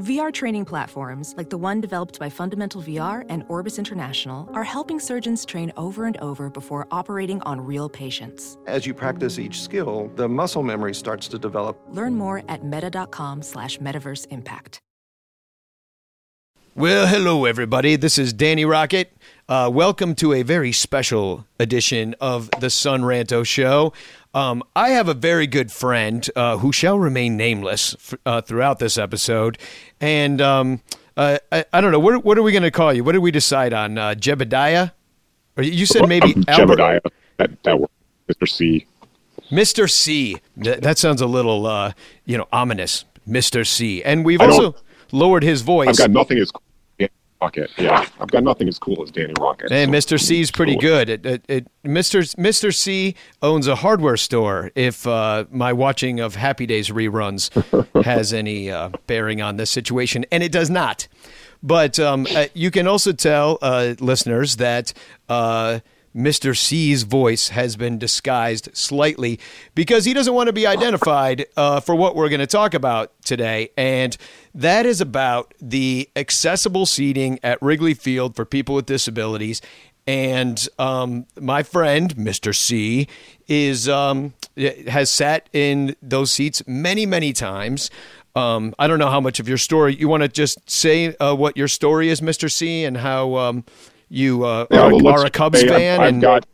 VR training platforms, like the one developed by Fundamental VR and Orbis International, are helping surgeons train over and over before operating on real patients. As you practice each skill, the muscle memory starts to develop. Learn more at meta.com slash metaverse impact. Well, hello, everybody. This is Danny Rockett. Uh, welcome to a very special edition of the Son Ranto Show. Um, I have a very good friend uh, who shall remain nameless f- uh, throughout this episode. And um, uh, I, I, don't know, what, what are we going to call you? What did we decide on? Uh, Jebediah? Or you said maybe Albert? Jebediah. That, that works. Mr. C. Mr. C. That, that sounds a little, uh, you know, ominous. Mr. C. And we've also lowered his voice. I've got nothing as Rockett. Yeah, I've got nothing as cool as Danny Rockett. And so Mr. C's pretty cool. good. It, it, it, Mr. Mr. C owns a hardware store. If uh, my watching of Happy Days reruns has any uh, bearing on this situation, and it does not. But um, uh, you can also tell uh, listeners that uh, Mr. C's voice has been disguised slightly because he doesn't want to be identified uh, for what we're going to talk about today. And that is about the accessible seating at Wrigley Field for people with disabilities. And um, my friend, Mr. C, is um, has sat in those seats many, many times. Um, I don't know how much of your story you want to just say uh, what your story is, Mr. C, and how um, you uh, yeah, are, well, are, a Cubs fan. I've, and... got,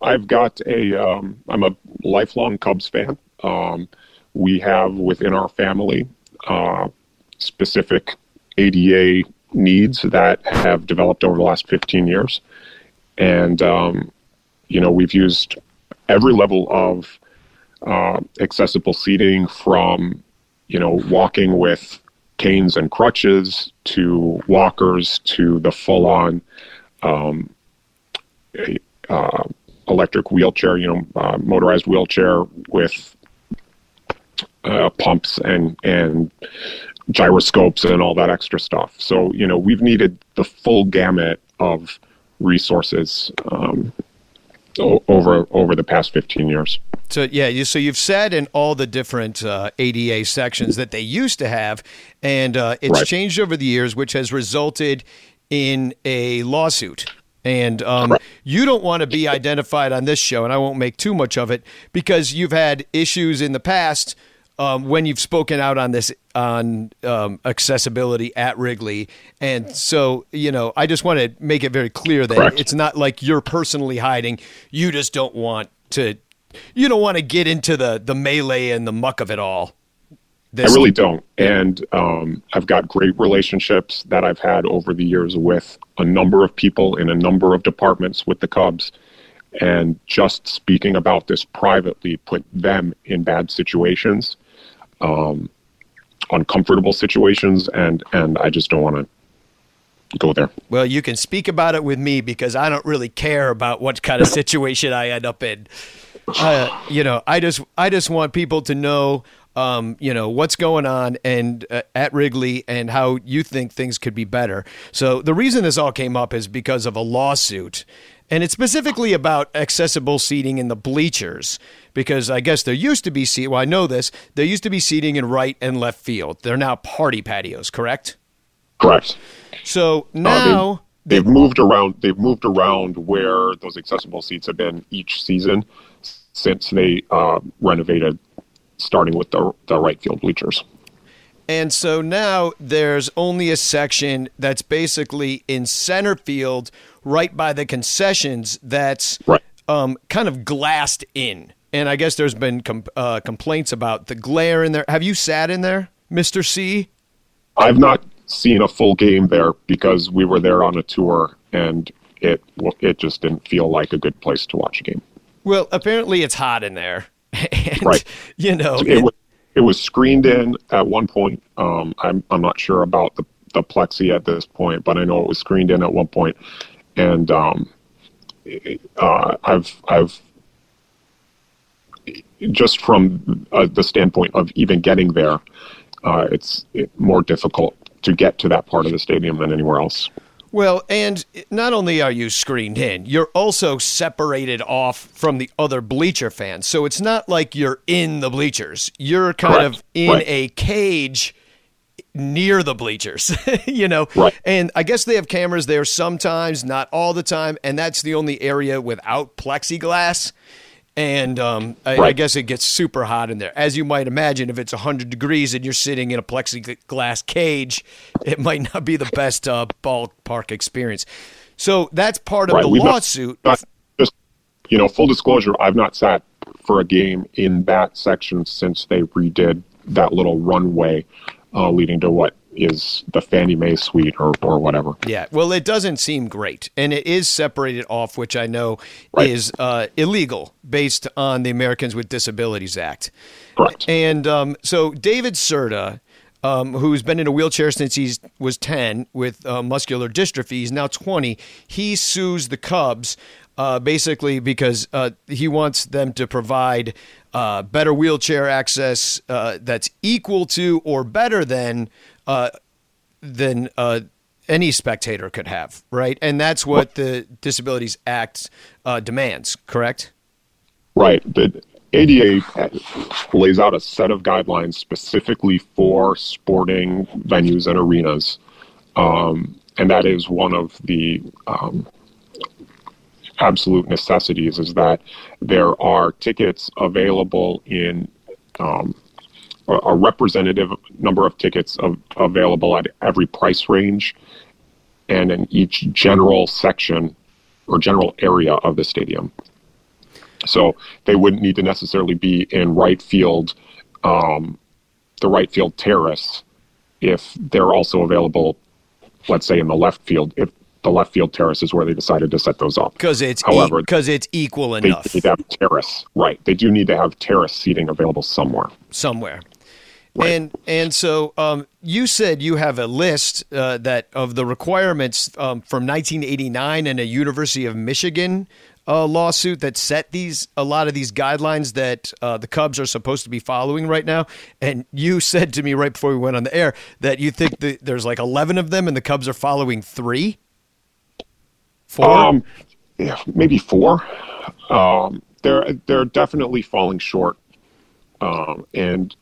I've got a, um, I'm a lifelong Cubs fan. Um, we have within our family uh, specific ADA needs that have developed over the last 15 years, and um, you know we've used every level of uh, accessible seating from you know walking with canes and crutches to walkers to the full on um, uh, electric wheelchair, you know, uh, motorized wheelchair with uh, pumps and and gyroscopes and all that extra stuff. So you know, we've needed the full gamut of resources um, over over the past 15 years. So yeah, you, so you've said in all the different uh, ADA sections that they used to have, and uh, it's right. changed over the years, which has resulted in a lawsuit. And um, you don't want to be identified on this show, and I won't make too much of it because you've had issues in the past um, when you've spoken out on this on um, accessibility at Wrigley, and so you know, I just want to make it very clear that Correct. it's not like you're personally hiding. You just don't want to, you don't want to get into the the melee and the muck of it all. This I really don't, and um, I've got great relationships that I've had over the years with a number of people in a number of departments with the Cubs and just speaking about this privately put them in bad situations um, uncomfortable situations, and and I just don't want to go there. Well, you can speak about it with me because I don't really care about what kind of situation I end up in. Uh, you know, I just I just want people to know, um, you know, what's going on and uh, at Wrigley and how you think things could be better. So the reason this all came up is because of a lawsuit, and it's specifically about accessible seating in the bleachers because I guess there used to be seat. Well, I know this. There used to be seating in right and left field. They're now party patios, correct? Correct. So now uh, they, have moved around. They've moved around where those accessible seats have been each season since they uh, renovated, starting with the the right field bleachers. And so now there's only a section that's basically in center field, right by the concessions. That's right. um, kind of glassed in and I guess there's been com- uh, complaints about the glare in there. Have you sat in there, Mister C? I've not seen a full game there because we were there on a tour, and it it just didn't feel like a good place to watch a game. Well, apparently it's hot in there, and, right? You know, it, it, was, it was screened in at one point. Um, I'm I'm not sure about the the plexi at this point, but I know it was screened in at one point, and um, uh, I've I've just from uh, the standpoint of even getting there, uh, it's more difficult to get to that part of the stadium than anywhere else. Well, and not only are you screened in, you're also separated off from the other bleacher fans. So it's not like you're in the bleachers. You're kind Correct. of in right. a cage near the bleachers, you know. Right. And I guess they have cameras there sometimes, not all the time, and that's the only area without plexiglass. And um, I, I guess it gets super hot in there. As you might imagine, if it's 100 degrees and you're sitting in a plexiglass cage, it might not be the best uh, ballpark experience. So that's part of Right, the we've lawsuit. Not just you know, full disclosure, I've not sat for a game in that section since they redid that little runway uh, leading to what is the Fannie Mae suite or, or whatever. Yeah, well, it doesn't seem great, and it is separated off, which I know Right. is uh, illegal based on the Americans with Disabilities Act. Correct. And um, so David Cerda, um, who's been in a wheelchair since he was 10 with uh, muscular dystrophy, he's now 20. He sues the Cubs uh, basically because uh, he wants them to provide uh, better wheelchair access uh, that's equal to or better than uh, than uh, any spectator could have, right? And that's what the Disabilities Act uh, demands, correct? Right. The ADA lays out a set of guidelines specifically for sporting venues and arenas. Um, and that is one of the um, absolute necessities is that there are tickets available in um, a representative number of tickets of, available at every price range and in each general section or general area of the stadium. So they wouldn't need to necessarily be in right field, um, the right field terrace, if they're also available, let's say in the left field, if the left field terrace is where they decided to set those up. Because it's However, because it's equal they enough need to have terrace. Right. They do need to have terrace seating available somewhere. somewhere. Right. And and so um, you said you have a list uh, that of the requirements um, from 1989 and a University of Michigan uh, lawsuit that set these a lot of these guidelines that uh, the Cubs are supposed to be following right now. And you said to me right before we went on the air that you think that there's like 11 of them and the Cubs are following three, four. Um, yeah, maybe four. Um, they're they're definitely falling short. Um, and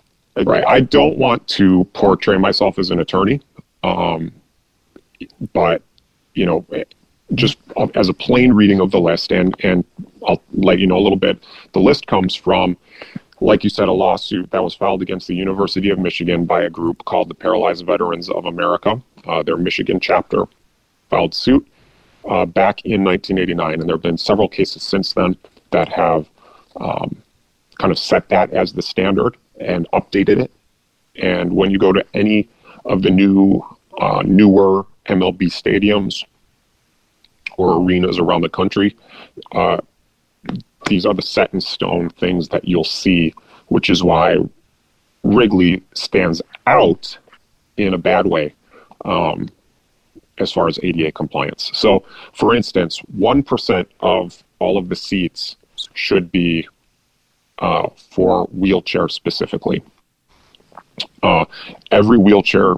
I, I don't want to portray myself as an attorney, um, but you know, just as a plain reading of the list, and and I'll let you know a little bit. The list comes from, like you said, a lawsuit that was filed against the University of Michigan by a group called the Paralyzed Veterans of America. Uh, their Michigan chapter filed suit uh, back in 1989, and there have been several cases since then that have um, kind of set that as the standard and updated it. And when you go to any of the new, uh, newer MLB stadiums or arenas around the country, uh, these are the set in stone things that you'll see, which is why Wrigley stands out in a bad way um, as far as ADA compliance. So, for instance, 1% of all of the seats should be uh, for wheelchair specifically. Uh, every wheelchair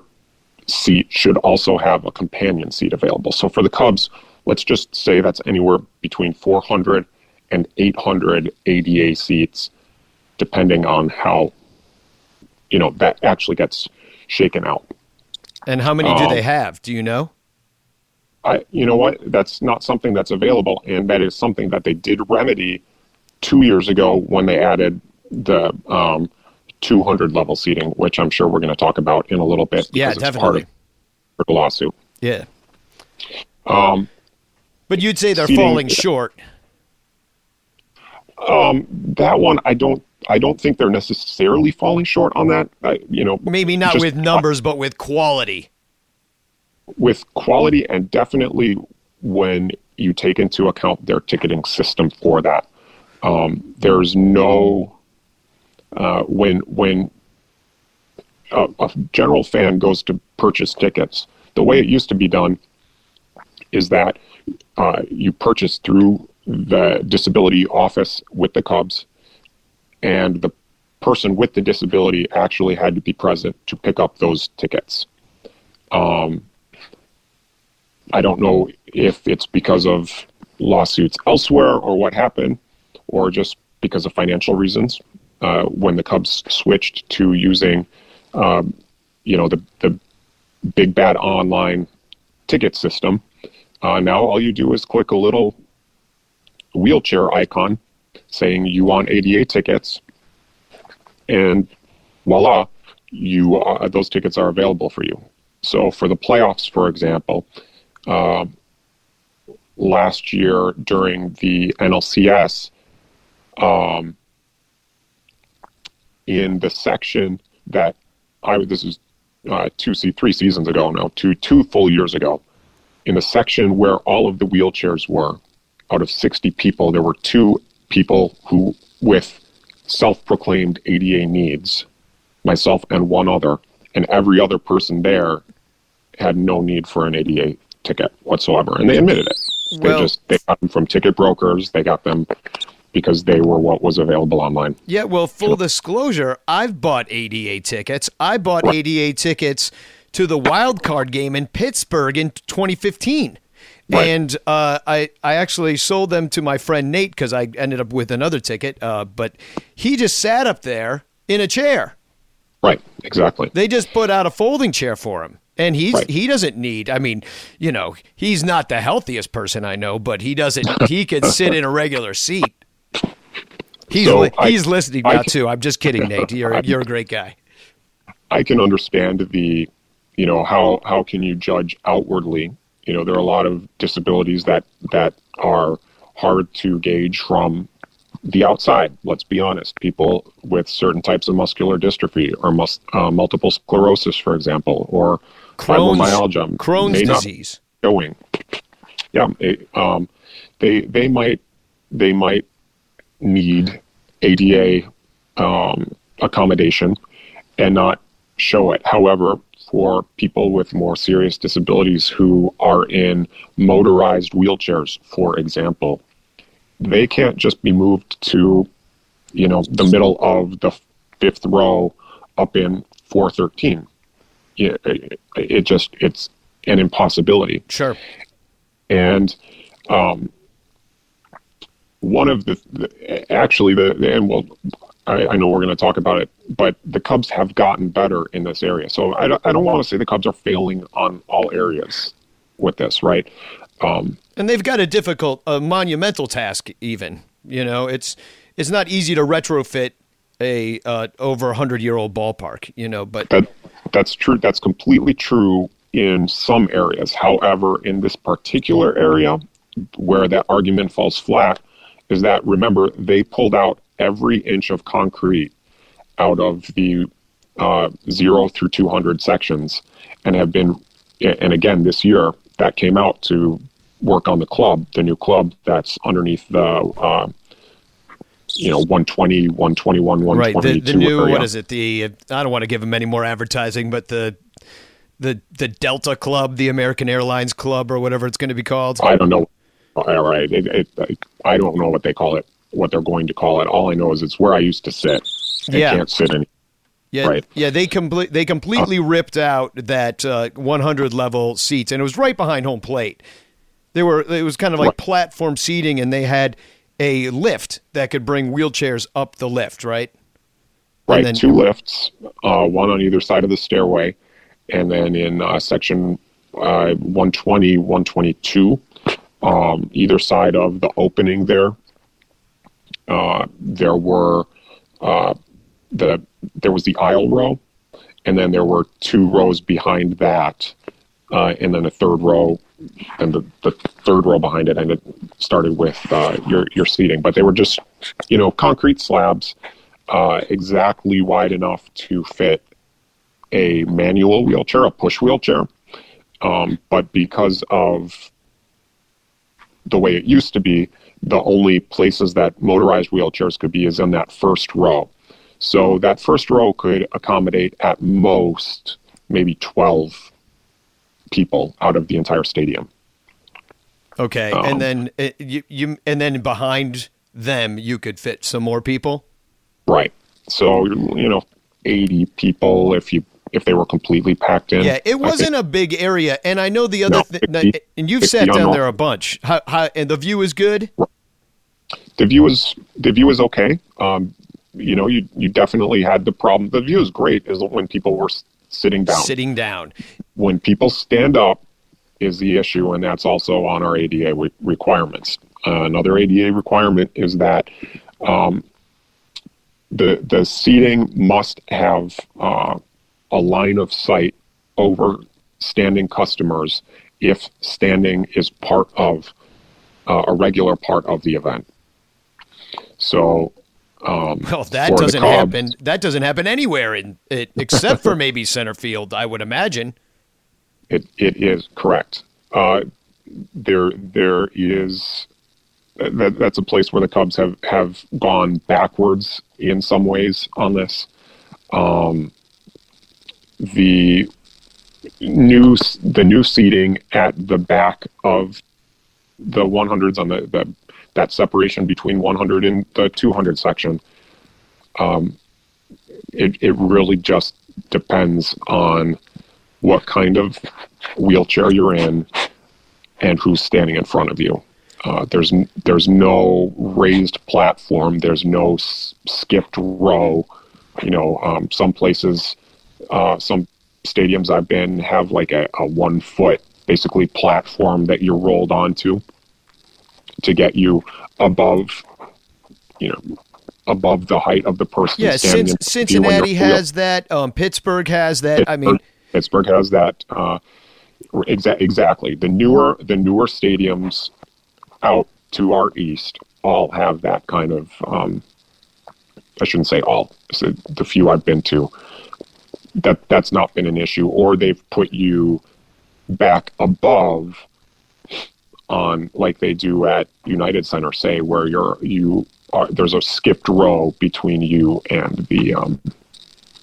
seat should also have a companion seat available. So for the Cubs, let's just say that's anywhere between 400 and 800 ADA seats, depending on how you know that actually gets shaken out. and how many do um, they have? Do you know? I, you know what? That's not something that's available, and that is something that they did remedy two years ago when they added the um, 200 level seating, which I'm sure we're going to talk about in a little bit. Yeah, it's part definitely. of the lawsuit. Yeah. Um, But you'd say they're Seating- falling short. that one, I don't, I don't think they're necessarily falling short on that. I, you know, Maybe not just with numbers, but with quality. with quality and definitely when you take into account their ticketing system for that. Um, there's no uh, when when a, a general fan goes to purchase tickets, the way it used to be done is that uh, you purchase through the disability office with the Cubs, and the person with the disability actually had to be present to pick up those tickets. Um, I don't know if it's because of lawsuits elsewhere or what happened, or just because of financial reasons. Uh, when the Cubs switched to using um, you know, the the big bad online ticket system. Uh, now all you do is click a little wheelchair icon saying you want ADA tickets, and voila, you uh, those tickets are available for you. So for the playoffs, for example, uh, last year during the NLCS, um, in the section that I this is uh, two see three seasons ago now, two two full years ago, in the section where all of the wheelchairs were, out of 60 people, there were two people who with self-proclaimed ADA needs, myself and one other, and every other person there had no need for an ADA ticket whatsoever, and they admitted it. Well- they just they got them from ticket brokers. They got them because they were what was available online. Yeah, well, full disclosure, I've bought ADA tickets. I bought ADA tickets to the wild card game in Pittsburgh in 2015. Right. And uh, I, I actually sold them to my friend Nate because I ended up with another ticket. Uh, but he just sat up there in a chair. Right, exactly. They just put out a folding chair for him. And he's Right. he doesn't need. I mean, you know, he's not the healthiest person I know, but he doesn't. he could sit in a regular seat. He's So li- I- he's listening I now can- too. I'm just kidding, Nate. You're you're a great guy. I can understand the, you know, how how can you judge outwardly? You know, there are a lot of disabilities that that are hard to gauge from the outside. Let's be honest. People with certain types of muscular dystrophy or mus- uh, multiple sclerosis, for example, or Crohn's, fibromyalgia, Crohn's disease. showing. Yeah, it, um, they they might they might need ADA um, accommodation and not show it. However, for people with more serious disabilities who are in motorized wheelchairs, for example, they can't just be moved to, you know, the middle of the fifth row up in 413. It, it, it just it's an impossibility Sure. and um, one of the, the actually the, and well I, I know we're going to talk about it but the cubs have gotten better in this area so i don't, I don't want to say the cubs are failing on all areas with this right um, And they've got a difficult, a monumental task. Even you know, it's it's not easy to retrofit a uh, over a hundred year old ballpark. You know, but that that's true that's completely true in some areas however in this particular area where that argument falls flat is that remember they pulled out every inch of concrete out of the uh, 0 through 200 sections and have been and again this year that came out to work on the club the new club that's underneath the uh, you know 120 121 right, the, the new area. what is it? The I don't want to give them any more advertising, but the the the Delta Club, the American Airlines Club, or whatever it's going to be called. I don't know. All right, it, it, I don't know what they call it, what they're going to call it. All I know is it's where I used to sit. I Yeah. can't sit any. Yeah, Right. yeah, they complete they completely ripped out that uh, 100 level seats, and it was right behind home plate. They were it was kind of like Right. platform seating, and they had a lift that could bring wheelchairs up the lift, right? Right, then- two lifts, uh, one on either side of the stairway, and then in uh, section uh, 120, 122, um, either side of the opening there, uh, there were uh, the there was the aisle row, and then there were two rows behind that, uh, and then a third row, and the, the third row behind it, and it started with uh, your your seating. But they were just, you know, concrete slabs, uh, exactly wide enough to fit a manual wheelchair, a push wheelchair. Um, but because of the way it used to be, the only places that motorized wheelchairs could be is in that first row. So that first row could accommodate at most maybe 12 people out of the entire stadium. Okay, Um, and then uh, you, you and then behind them you could fit some more people. Right. So, you know, 80 people if you if they were completely packed in. Yeah, it wasn't a big area, and I know the other No, thing, and you've sat down there a bunch. How, how, and the view is good. the view is the view is okay. Um, you know, you you definitely had the problem. The view is great is when people were sitting down. Sitting down. When people stand up is the issue, and that's also on our ADA re- requirements. Uh, another ADA requirement is that um, the the seating must have uh, a line of sight over standing customers if standing is part of uh, a regular part of the event. So, um, well, that doesn't Cubs, happen. That doesn't happen anywhere in it, except for maybe center field. I would imagine. It it is correct. Uh, there there is that, that's a place where the Cubs have have gone backwards in some ways on this. Um, the new the new seating at the back of the 100s on the, the that separation between 100 and the 200 section. Um, it it really just depends on what kind of wheelchair you're in and who's standing in front of you. Uh, there's there's no raised platform. There's no s- skipped row. You know, um, some places, uh, some stadiums I've been have like a, a one foot basically platform that you're rolled onto to get you above, you know, above the height of the person. Yeah, standing Cincinnati has that. Um, Pittsburgh has that. Pittsburgh, I mean, Pittsburgh has that. Uh, exa- exactly. The newer the newer stadiums out to our east all have that kind of. Um, I shouldn't say all. So the few I've been to, that that's not been an issue, or they've put you back above on like they do at United Center, say, where you're you are there's a skipped row between you and the um,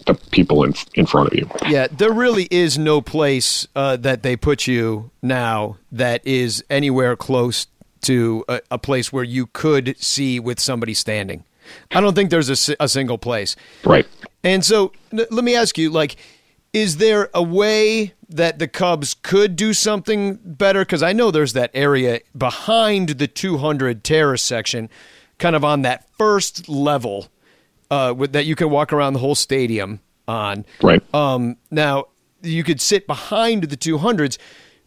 the people in in front of you. Yeah, there really is no place uh, that they put you now that is anywhere close to a, a, place where you could see with somebody standing. I don't think there's a, a single place. Right. And so n- let me ask you, like, is there a way that the Cubs could do something better? Because I know there's that area behind the 200 terrace section, kind of on that first level, uh, with, that you can walk around the whole stadium on. Right. Um, now you could sit behind the 200s.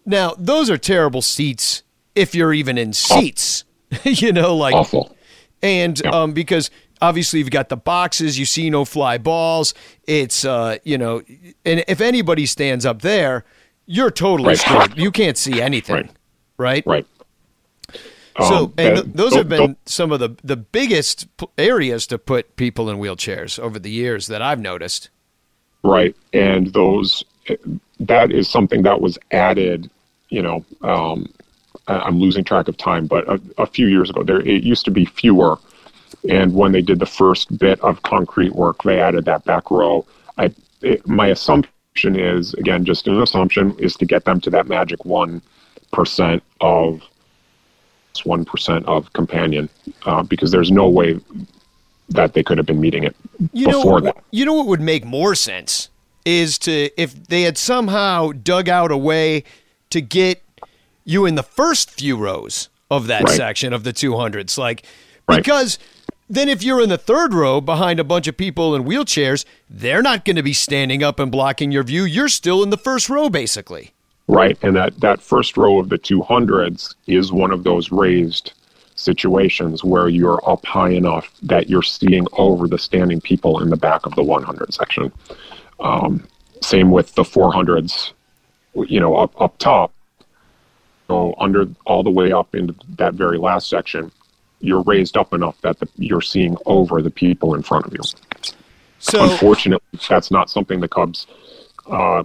Now those are terrible seats if you're even in seats. you know, like awful. And yeah. um, because obviously you've got the boxes, you see no fly balls. It's uh, you know, and if anybody stands up there, you're totally right. screwed. You can't see anything. Right. Right. right. So, um, and th- those have been some of the the biggest areas to put people in wheelchairs over the years that I've noticed. Right, and those that is something that was added. You know, um, I'm losing track of time, but a, a few years ago, there it used to be fewer and when they did the first bit of concrete work, they added that back row. I, it, my assumption is, again, just an assumption, is to get them to that magic one percent of one percent of companion, uh, because there's no way that they could have been meeting it you before know, that. You know what would make more sense is to if they had somehow dug out a way to get you in the first few rows of that right. section of the 200s, like because. Right then if you're in the third row behind a bunch of people in wheelchairs, they're not going to be standing up and blocking your view. You're still in the first row, basically. Right. And that, that first row of the 200s is one of those raised situations where you're up high enough that you're seeing over the standing people in the back of the 100 section. Um, same with the 400s, you know, up, up top. So under all the way up into that very last section, you're raised up enough that the, you're seeing over the people in front of you. So, unfortunately, that's not something the Cubs uh,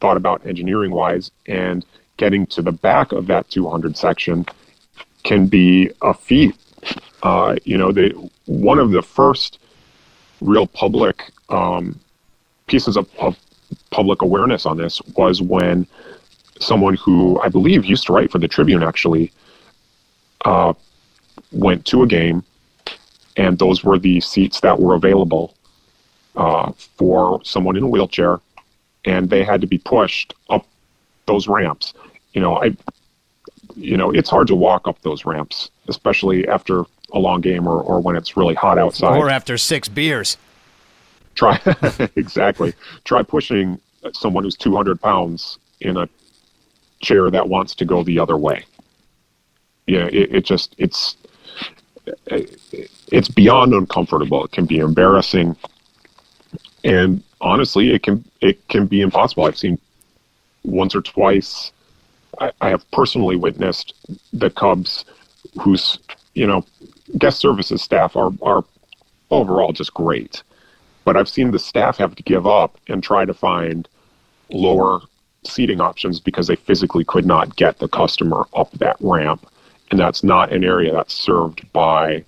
thought about engineering wise. And getting to the back of that 200 section can be a feat. Uh, you know, they, one of the first real public um, pieces of, of public awareness on this was when someone who I believe used to write for the Tribune actually uh, went to a game, and those were the seats that were available uh, for someone in a wheelchair, and they had to be pushed up those ramps. You know, I, you know, it's hard to walk up those ramps, especially after a long game or, or when it's really hot outside. Or after six beers. Try exactly. Try pushing someone who's 200 pounds in a chair that wants to go the other way. Yeah, it, it just it's it's beyond uncomfortable. It can be embarrassing, and honestly, it can it can be impossible. I've seen once or twice. I, I have personally witnessed the Cubs, whose you know guest services staff are are overall just great, but I've seen the staff have to give up and try to find lower seating options because they physically could not get the customer up that ramp, and that's not an area that's served by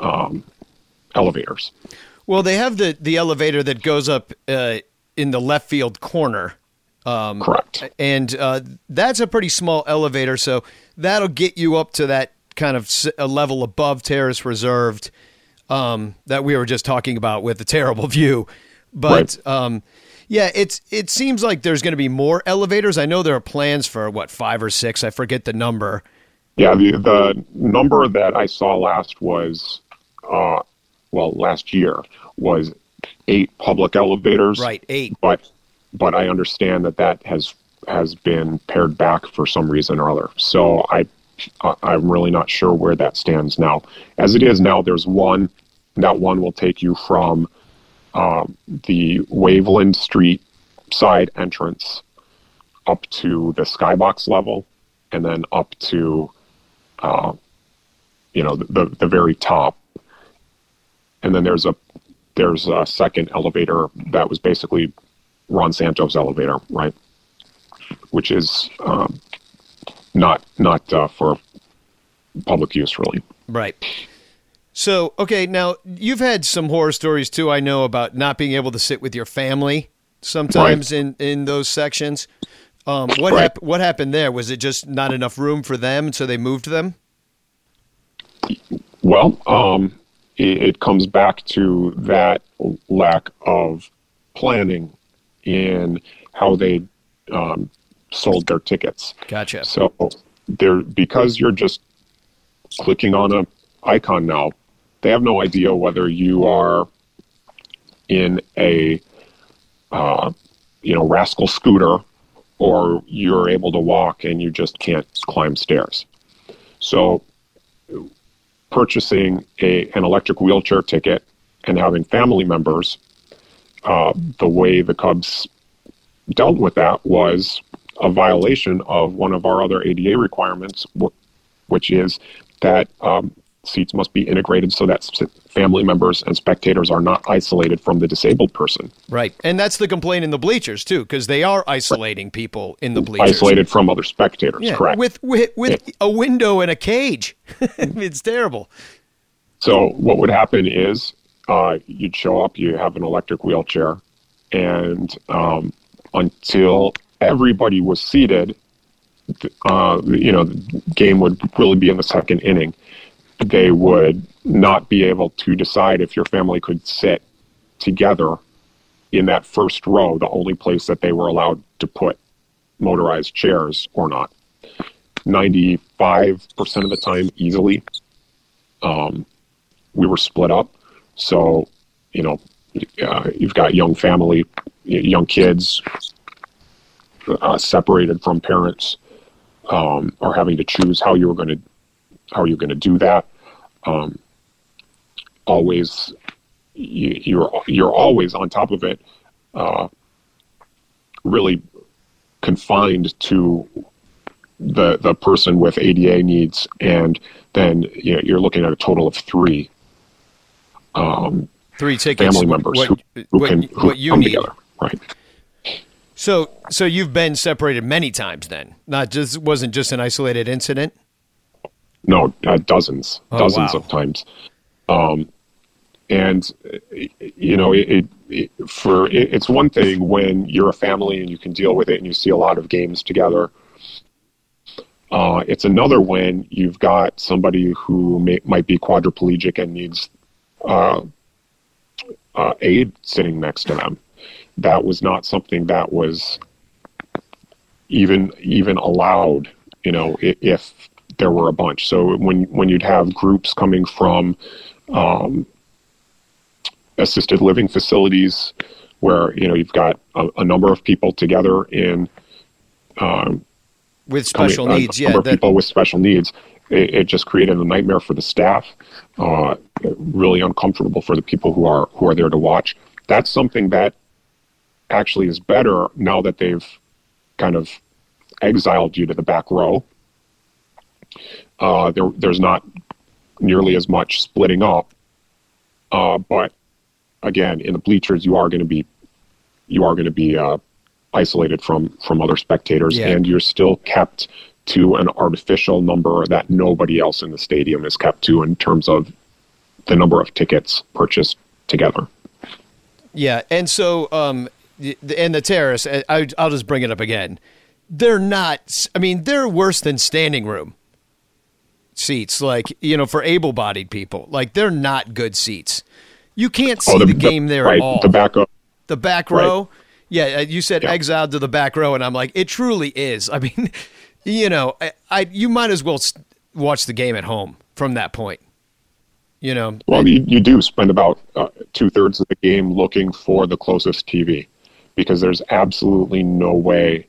um, elevators. Well, they have the the elevator that goes up uh, in the left field corner. Um, Correct. And uh, that's a pretty small elevator, so that'll get you up to that kind of a level above terrace reserved um, that we were just talking about with the terrible view. But right. Yeah, it's it seems like there's going to be more elevators. I know there are plans for what five or six. I forget the number. Yeah, the the number that I saw last was, uh, well, last year was eight public elevators. Right, eight. But but I understand that that has has been pared back for some reason or other. So I I'm really not sure where that stands now. As it is now, there's one. That one will take you from um, the Waveland Street side entrance up to the skybox level, and then up to, uh, you know, the, the very top. And then there's a there's a second elevator that was basically Ron Santo's elevator, right? Which is um, not not uh, for public use, really. Right. So, okay, now you've had some horror stories too. I know about not being able to sit with your family sometimes right. in in those sections. Um, what right. hap- What happened there? Was it just not enough room for them, so they moved them? Well, um, it, it comes back to that lack of planning in how they um, sold their tickets. Gotcha. So there, because you're just clicking on a icon now they have no idea whether you are in a uh, you know rascal scooter or you're able to walk and you just can't climb stairs. So purchasing a an electric wheelchair ticket and having family members, uh, the way the Cubs dealt with that was a violation of one of our other ADA requirements, which is that um, seats must be integrated so that family members and spectators are not isolated from the disabled person. Right. And that's the complaint in the bleachers too because they are isolating right. people in the bleachers. Isolated from other spectators, yeah, correct. With with, with yeah. a window and a cage. it's terrible. So what would happen is uh, you'd show up, you have an electric wheelchair, and um, until everybody was seated, uh, you know, the game would really be in the second inning they would not be able to decide if your family could sit together in that first row, the only place that they were allowed to put motorized chairs or not. 95% of the time, easily, um, we were split up. So, you know, uh, you've got young family, young kids uh, separated from parents, um, or having to choose how you were going to how are you going to do that? Um, always, you, you're you're always on top of it. Uh, really confined to the the person with ADA needs, and then you know, you're looking at a total of three. Um, three tickets. Family members what, who, who what, can who what you need. together, right? So, so you've been separated many times then. Not just wasn't just an isolated incident. No, uh, dozens, oh, dozens wow. of times. Um, and you know, it, it for it, it's one thing when you're a family and you can deal with it and you see a lot of games together. Uh, it's another when you've got somebody who may, might be quadriplegic and needs uh, uh, aid sitting next to them. That was not something that was even even allowed. You know, if there were a bunch. So when when you'd have groups coming from um, assisted living facilities where you know you've got a, a number of people together in um, with special coming- a needs. Yeah, number of that, people with special needs. It, it just created a nightmare for the staff. Uh, really uncomfortable for the people who are who are there to watch. That's something that actually is better now that they've kind of exiled you to the back row. Uh, there, there's not nearly as much splitting up, uh, but again, in the bleachers, you are going to be you are going to be uh, isolated from from other spectators, Yeah. and you're still kept to an artificial number that nobody else in the stadium is kept to in terms of the number of tickets purchased together. yeah, and so um, and the terrace. I, I- I'll just bring it up again. They're not. I mean, they're worse than standing room seats. Like you know, for able-bodied people, like they're not good seats. You can't see Oh, the, game there right, at all. The back up. The back Right. row. Yeah, uh, you said Yeah. exiled to the back row, and I'm like, it truly is. I mean, you know, I, I you might as well watch the game at home from that point. You know, Well, you, you do spend about uh, two thirds of the game looking for the closest TV because there's absolutely no way.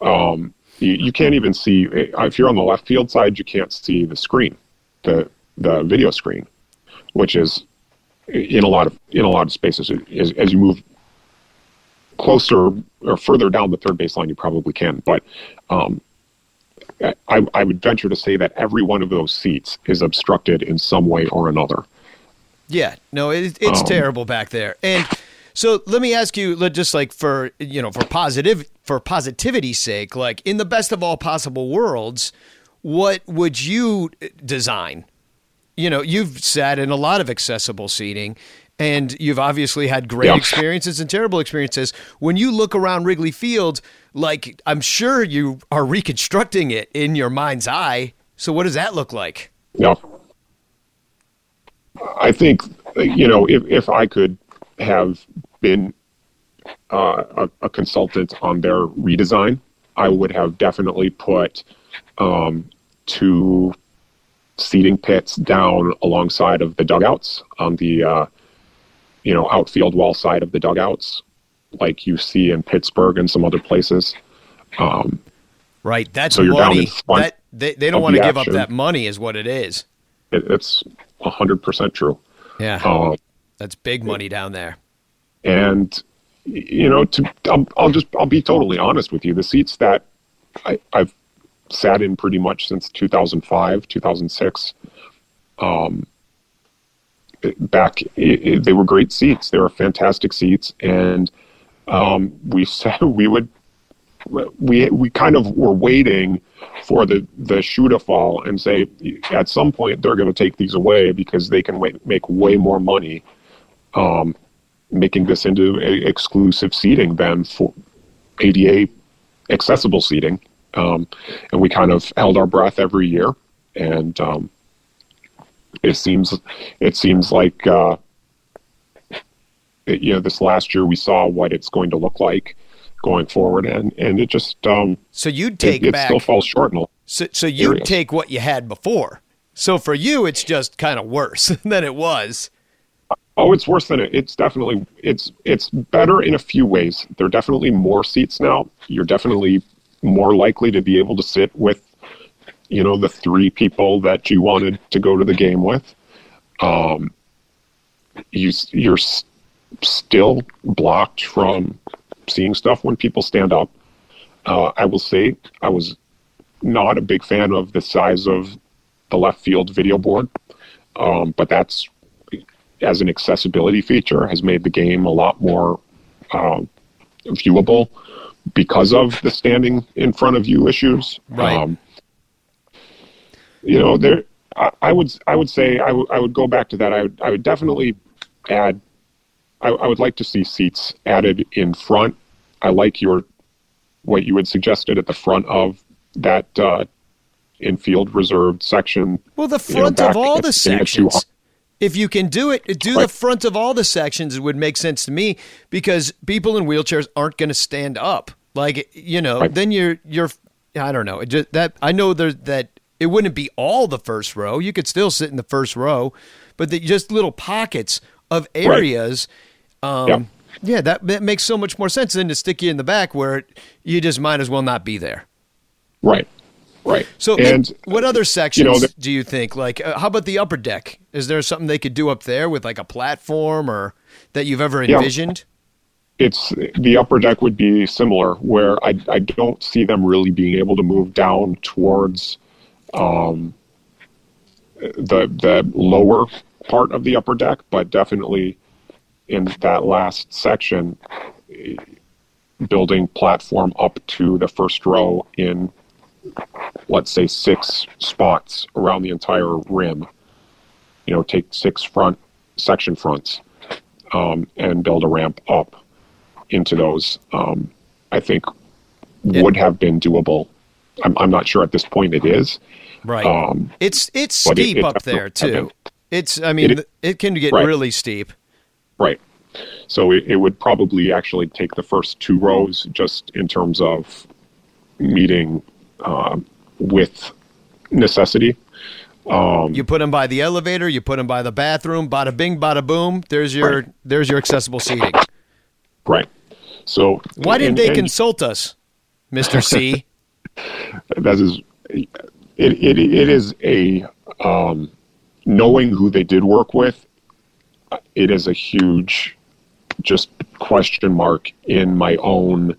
Um, you, you can't even see if you're on the left field side, you can't see the screen, the the video screen, which is in a lot of in a lot of spaces. As, as you move closer or further down the third baseline, you probably can. But um, I, I would venture to say that every one of those seats is obstructed in some way or another. Yeah, no, it, it's Um, terrible back there. And so let me ask you, just like for you know, for positive for positivity's sake, like in the best of all possible worlds, what would you design? You know, you've sat in a lot of accessible seating. And you've obviously had great Yeah. experiences and terrible experiences. When you look around Wrigley Field, like I'm sure you are reconstructing it in your mind's eye. So what does that look like? Yeah. I think, you know, if, if I could have been uh, a, a consultant on their redesign, I would have definitely put um, two seating pits down alongside of the dugouts on the, uh, you know, outfield wall side of the dugouts, like you see in Pittsburgh and some other places. Um, Right, that's So you're down money. in That they, they don't want to give up that money, is what it is. it, it's 100% true. Yeah, Um, that's big money down there. And you know to I'll, I'll just i'll be totally honest with you. The seats that I, i've sat in pretty much since 2005 2006 um back i i they were great seats. They were fantastic seats. And um we said we would we we kind of were waiting for the the shoe to fall and say at some point they're going to take these away because they can make way more money um, making this into a exclusive seating than for ADA accessible seating. Um, and we kind of held our breath every year, and um, it seems it seems like uh, it- you know this last year we saw what it's going to look like going forward, and and it just um, So you'd take it back. still falls short. In a, so so you'd areas. take what you had before. So for you, it's just kind of worse than it was. Oh, it's worse than it. It's definitely it's it's better in a few ways. There are definitely more seats now. You're definitely more likely to be able to sit with, you know, the three people that you wanted to go to the game with. Um, you you're still blocked from seeing stuff when people stand up. Uh, I will say I was not a big fan of the size of the left field video board, um, but that's as an accessibility feature has made the game a lot more um, viewable because of the standing in front of you issues. Right. you know, there. I, I would I would say I would I would go back to that. I would I would definitely add. I, I would like to see seats added in front. I like your what you had suggested at the front of that uh, infield reserved section. Well, the you know, front of all the sections. If you can do it, do the front of all the sections. It would make sense to me because people in wheelchairs aren't going to stand up. Like you know, Right. then you're you're. I don't know. It just, that I know there's that it wouldn't be all the first row. You could still sit in the first row, but the, just little pockets of areas. Um, Yeah. Yeah, that, that makes so much more sense than to stick you in the back where you just might as well not be there. Right. Right. So, and what other sections you know, the- do you think? Like, uh, how about the upper deck? Is there something they could do up there with like a platform or that you've ever Yeah. envisioned? it's the upper deck would be similar where I, I don't see them really being able to move down towards um, the the lower part of the upper deck, but definitely in that last section, eh, building platform up to the first row in let's say six spots around the entire rim. You know, take six front section fronts um, and build a ramp up into those. Um, I think Yeah. would have been doable. I'm, I'm not sure at this point it is. Right. Um, it's it's but it- steep it up there too. It's I mean It- it, can get Right. really steep. Right. So it, it would probably actually take the first two rows just in terms of meeting um, with necessity. Um, You put them by the elevator, you put them by the bathroom, bada bing, bada boom. There's your Right. there's your accessible seating. Right. So Why didn't and- they and consult us, Mister C? that is it, it, it is a um, knowing who they did work with it is a huge just question mark in my own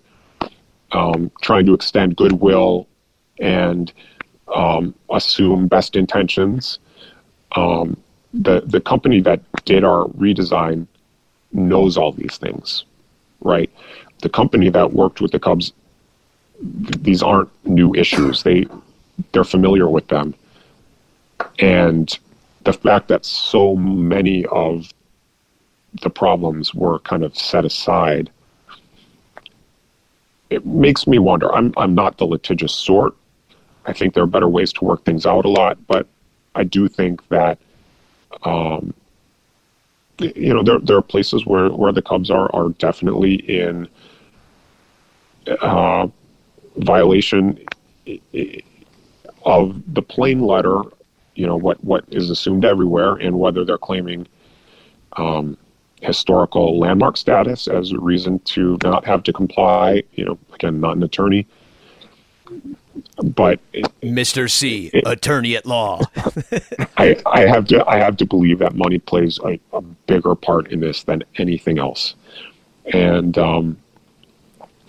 um, trying to extend goodwill and um, assume best intentions um, the the company that did our redesign knows all these things right the company that worked with the cubs these aren't new issues. They they're familiar with them, and the fact that so many of the problems were kind of set aside, it makes me wonder. I'm I'm not the litigious sort. I think there are better ways to work things out a lot, but I do think that. Um, you know, there there are places where, where the Cubs are are definitely in uh, violation of the plain letter, you know, what, what is assumed everywhere, and whether they're claiming um, historical landmark status as a reason to not have to comply. You know, again, not an attorney, but Mister C, attorney at law. I, I have to I have to believe that money plays a, a bigger part in this than anything else, and um,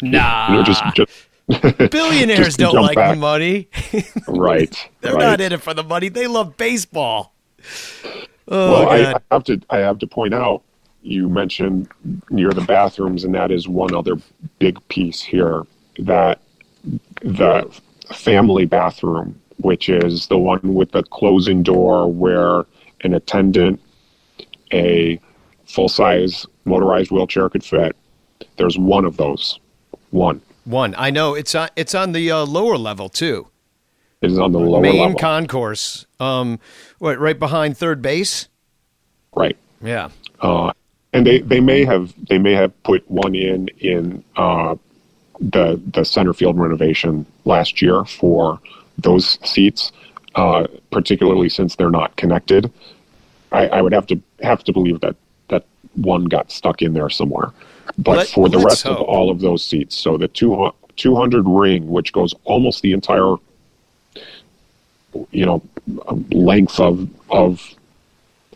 Nah, you know, just just billionaires don't like back. money. right. They're right. not in it for the money. They love baseball. Oh well, I, I have to I have to point out you mentioned near the bathrooms, and that is one other big piece here that the family bathroom, which is the one with the closing door where an attendant, a full size motorized wheelchair could fit. There's one of those. One. One, I know it's on. It's on the uh, lower level too. It is on the lower level. Main level. concourse. Um, what? Right behind third base. right. Yeah. uh, and they, they may have they may have put one in in uh, the the center field renovation last year for those seats, uh, particularly since they're not connected. I, I would have to have to believe that that one got stuck in there somewhere. But Let- for the rest of all of those seats, so the two, 200 ring, which goes almost the entire you know length of of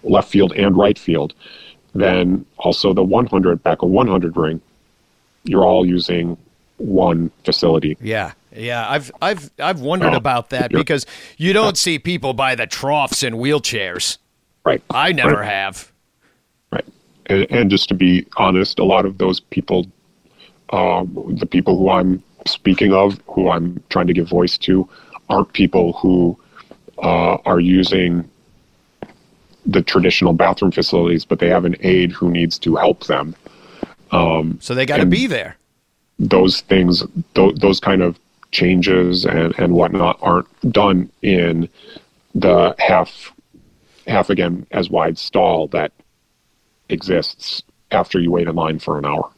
left field and right field, then also the 100 back of 100 ring, you're all using one facility. Yeah, yeah. I've I've I've wondered Oh, about that yeah. because you don't see people by the troughs in wheelchairs. Right. I never Right. have. Right. And, and just to be honest, a lot of those people, uh, the people who I'm speaking of, who I'm trying to give voice to, aren't people who uh, are using the traditional bathroom facilities, but they have an aide who needs to help them. So they got to be there. Those things, th- those kind of changes and, and whatnot aren't done in the half, half again as wide stall that exists after you wait in line for an hour.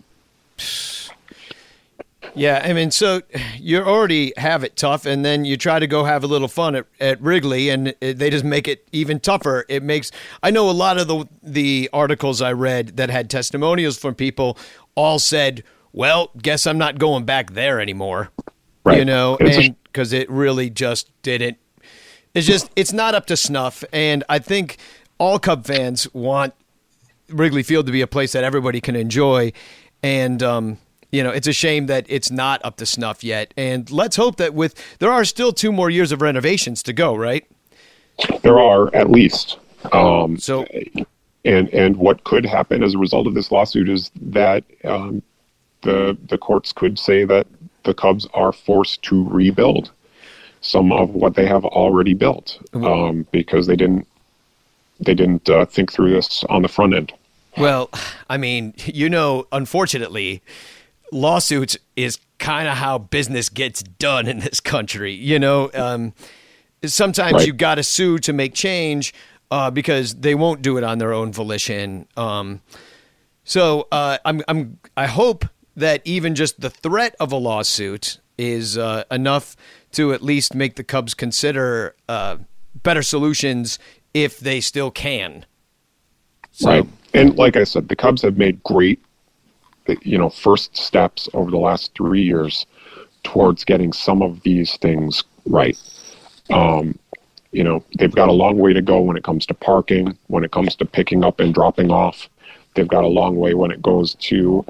Yeah, I mean, so you already have it tough, and then you try to go have a little fun at, at Wrigley, and it, they just make it even tougher. It makes I know a lot of the the articles I read that had testimonials from people all said, "Well, guess I'm not going back there anymore." Right. You know, and because it really just didn't. It's just it's not up to snuff, and I think all Cub fans want Wrigley Field to be a place that everybody can enjoy, and um, you know it's a shame that it's not up to snuff yet. And let's hope that with there are still two more years of renovations to go, right? There are at least. Um, So and and what could happen as a result of this lawsuit is that um, the the courts could say that the Cubs are forced to rebuild some of what they have already built um, because they didn't they didn't uh, think through this on the front end. Well, I mean, you know, unfortunately, lawsuits is kind of how business gets done in this country. You know, um, sometimes Right. you got to sue to make change uh, because they won't do it on their own volition. Um, so uh, I'm, I'm, I hope that even just the threat of a lawsuit is uh, enough to at least make the Cubs consider uh, better solutions if they still can. So, Right. And like I said, the Cubs have made great, you know, first steps over the last three years towards getting some of these things right. Um, you know, they've got a long way to go when it comes to parking, when it comes to picking up and dropping off. They've got a long way when it goes to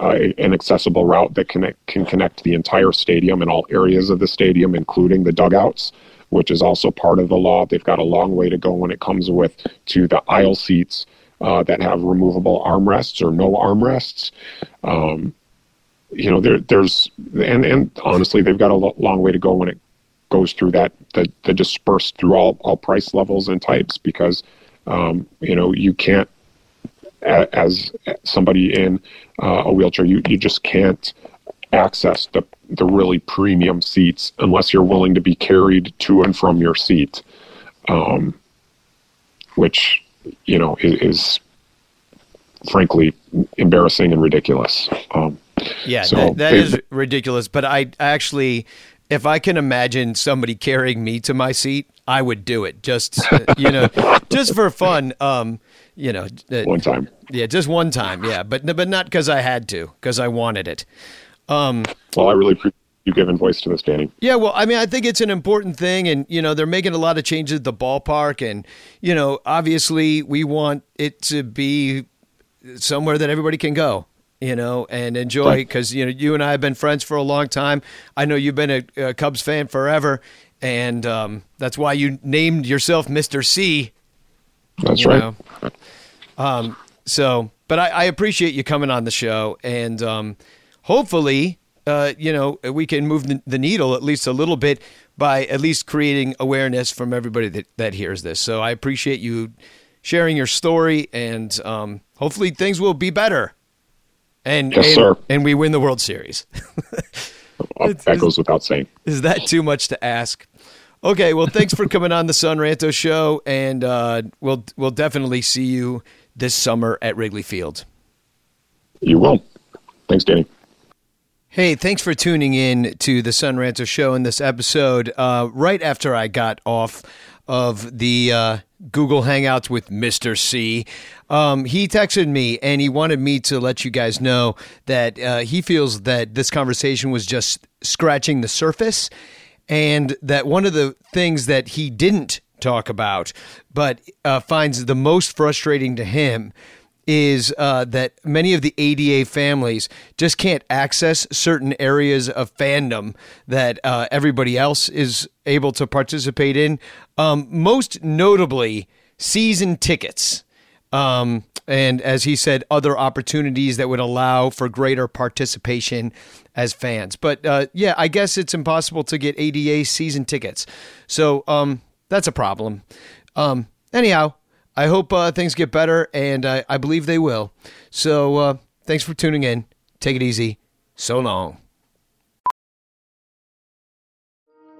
an accessible route that connect, can connect the entire stadium and all areas of the stadium, including the dugouts, which is also part of the law. They've got a long way to go when it comes with to the aisle seats uh, that have removable armrests or no armrests. Um, you know, there, there's and and honestly, they've got a lo- long way to go when it goes through that the, the dispersed through all all price levels and types because um, you know you can't as somebody in uh, a wheelchair, you, you just can't access the, the really premium seats unless you're willing to be carried to and from your seat, um, which, you know, is, is frankly embarrassing and ridiculous. Um, Yeah, So that, that they- is ridiculous. But I actually, if I can imagine somebody carrying me to my seat, I would do it. Just uh, you know, just for fun. Um, you know, uh, one time. yeah, just one time. Yeah, but but not because I had to, because I wanted it. Um, Well, I really appreciate you giving voice to this, Danny. Yeah, well, I mean, I think it's an important thing, and you know, they're making a lot of changes at the ballpark, and you know, obviously, we want it to be somewhere that everybody can go, you know, and enjoy. Because you know, you and I have been friends for a long time. I know you've been a, a Cubs fan forever, and um, that's why you named yourself Mister C. That's right. Um, so, but I, I appreciate you coming on the show, and um, hopefully, uh, you know, we can move the, the needle at least a little bit by at least creating awareness from everybody that, that hears this. So I appreciate you sharing your story, and um, hopefully things will be better. And Yes, and, sir. and we win the World Series. That goes without saying. Is that too much to ask? Okay, well, thanks for coming on the Son Ranto show, and uh, we'll we'll definitely see you this summer at Wrigley Field. You will. Thanks, Danny. Hey, thanks for tuning in to the Son Ranto Show in this episode. Uh, right after I got off of the uh, Google Hangouts with Mr. C, um, he texted me and he wanted me to let you guys know that uh, he feels that this conversation was just scratching the surface and that one of the things that he didn't talk about but uh, finds the most frustrating to him is uh, that many of the ADA families just can't access certain areas of fandom that uh, everybody else is able to participate in. Um, most notably, season tickets. Um, and as he said, other opportunities that would allow for greater participation as fans. But uh, yeah, I guess it's impossible to get ADA season tickets. So um, that's a problem. Um, anyhow, I hope uh, things get better, and I, I believe they will. So uh, thanks for tuning in. Take it easy. So long.